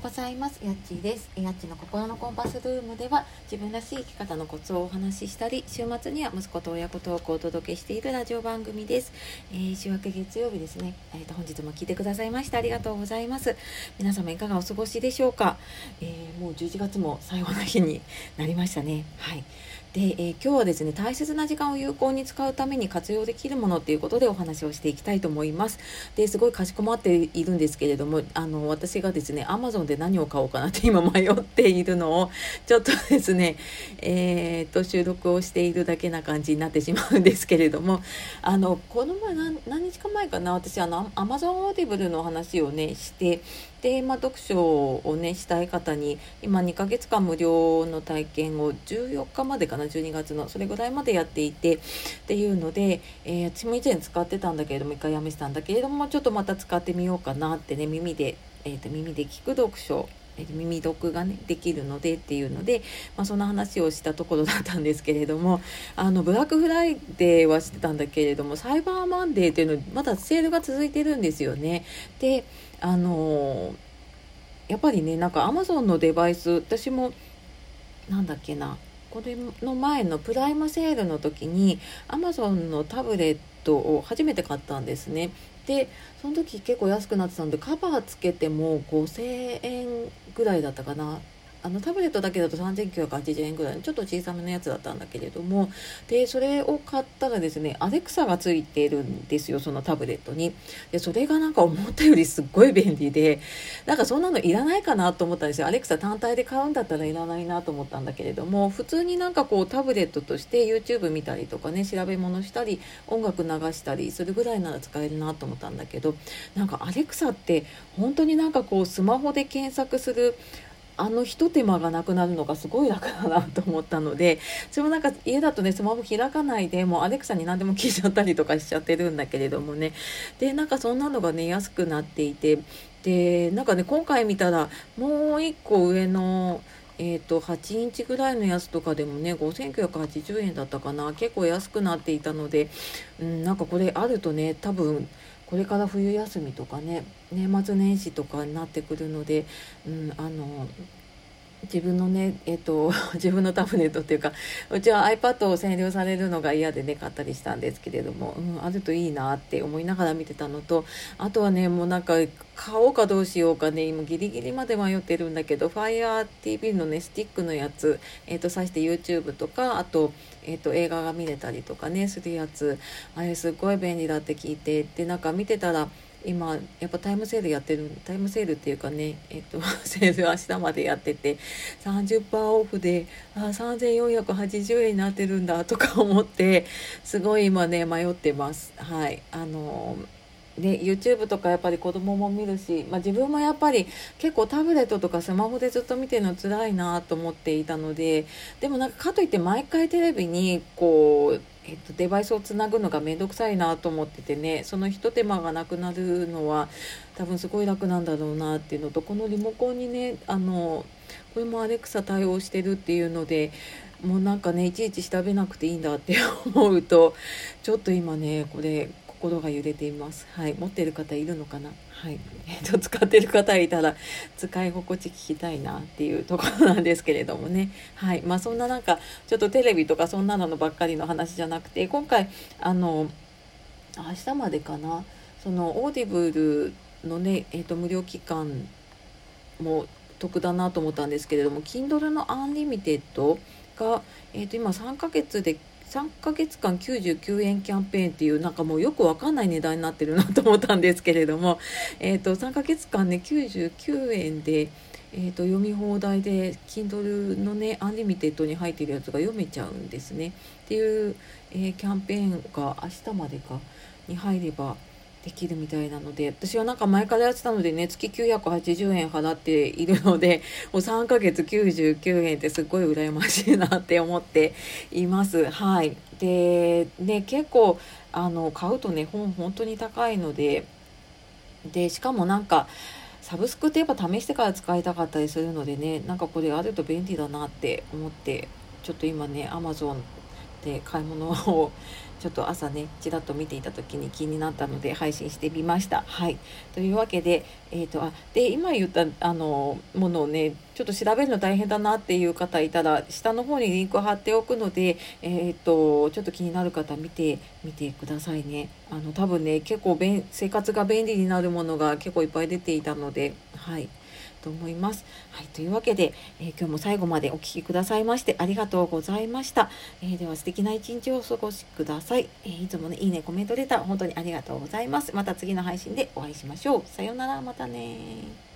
うございます。やっちーです。やっちの心のコンパスルームでは自分らしい生き方のコツをお話ししたり、週末には息子と親子トークをお届けしているラジオ番組です。えー週明け月曜日ですね。えーと本日も聞いてくださいましてありがとうございます。皆様いかがお過ごしでしょうか。えーもう11月も最後の日になりましたね。はい。で、えー今日はですね大切な時間を有効に使うために活用できるものっていうことでお話をしていきたいと思います。ですごいかしこまっているんですけれどもあの私がですね Amazon で何を買おうかなって今迷っているのをちょっとですねえー、っと収録をしているだけな感じになってしまうんですけれどもあのこの前何日か前かな私あの Amazon オーディブルの話をねしてで、まあ、読書をねしたい方に今2ヶ月間無料の体験を14日までかな12月のそれぐらいまでやっていてっていうので、えー私も以前使ってたんだけれども一回やめてたんだけれどもちょっとまた使ってみようかなってね耳で、えー、と耳で聞く読書耳読がねできるのでっていうので、まあ、そんな話をしたところだったんですけれどもあのブラックフライデーはしてたんだけれどもサイバーマンデーっていうのまだセールが続いてるんですよね。であのやっぱりねなんか Amazon のデバイス私もなんだっけなこれの前のプライムセールの時に Amazon のタブレットを初めて買ったんですね。でその時結構安くなってたんでカバーつけても5000円ぐらいだったかな。あのタブレットだけだと3980円ぐらいちょっと小さめのやつだったんだけれどもでそれを買ったらですねアレクサがついてるんですよそのタブレットに。でそれがなんか思ったよりすっごい便利でなんかそんなのいらないかなと思ったんですよ。アレクサ単体で買うんだったらいらないなと思ったんだけれども普通になんかこうタブレットとして YouTube 見たりとかね調べ物したり音楽流したりするぐらいなら使えるなと思ったんだけどなんかアレクサって本当になんかこうスマホで検索するあのひと手間がなくなるのがすごい楽だなと思ったのでそれもなんか家だとねスマホ開かないでもうアレクサに何でも聞いちゃったりとかしちゃってるんだけれどもね。でなんかそんなのがね安くなっていてでなんかね今回見たらもう1個上のえー、と8インチぐらいのやつとかでもね5980円だったかな。結構安くなっていたので、うん、なんかこれあるとね多分これから冬休みとかね年末年始とかになってくるので、うん、あの自分のね、えっと、自分のタブレットっていうかうちは iPad を占領されるのが嫌でね買ったりしたんですけれども、うん、あるといいなって思いながら見てたのとあとはねもうなんか買おうかどうしようかね。今ギリギリまで迷ってるんだけど FireTV のねスティックのやつ、えっと挿して YouTube とかあと,、えっと映画が見れたりとかねするやつ。あれすごい便利だって聞いて。でなんか見てたら今やっぱタイムセールやってるタイムセールっていうかね、えっと、セール明日までやってて30%オフであ3480円になってるんだとか思ってすごい今ね迷ってます。はい。あので YouTube とかやっぱり子供も見るし、まあ、自分もやっぱり結構タブレットとかスマホでずっと見てるの辛いなと思っていたのででもなんかかといって毎回テレビにこうえっと、デバイスをつなぐのが面倒くさいなと思っててねそのひと手間がなくなるのは多分すごい楽なんだろうなっていうのとこのリモコンにねあのこれもアレクサ対応してるっていうのでもうなんかねいちいち調べなくていいんだって思うとちょっと今ねこれ心が揺れています。はい、持ってる方いるのかな？はい、えっと使ってる方いたら使い心地聞きたいなっていうところなんですけれどもね。はい、まあそんななんかちょっとテレビとかそんなのばっかりの話じゃなくて、今回あの明日までかな？その Audible のねえっと無料期間も得だなと思ったんですけれども Kindle の Unlimited が、えー、と今3ヶ月で3ヶ月間99円キャンペーンっていうなんかもうよくわかんない値段になってるなと思ったんですけれども、えー、と3ヶ月間ね99円で、えー、と読み放題で Kindle のねアンリミテッドに入ってるやつが読めちゃうんですね。っていう、えーキャンペーンが明日までかに入ればできるみたいなので私はなんか前からやってたのでね月980円払っているので もう3ヶ月99円ってすごい羨ましいなって思っています。はい。でね結構あの買うとね本本当に高いのででしかもなんかサブスクってやっぱ試してから使いたかったりするのでねなんかこれあると便利だなって思ってちょっと今ね Amazon って買い物を ちょっと朝ねちらっと見ていた時に気になったので配信してみました。はいというわけで,、えーと、あで今言ったあのものをねちょっと調べるの大変だなっていう方いたら下の方にリンクを貼っておくので、えーと、ちょっと気になる方見てみてくださいね。あの多分ね結構生活が便利になるものが結構いっぱい出ていたのではい。と思います。はい、というわけで、えー、今日も最後までお聴きくださいましてありがとうございました。えー、では素敵な一日をお過ごしください。えー、いつもね、いいね、コメントレター本当にありがとうございます。また次の配信でお会いしましょう。さようなら、またね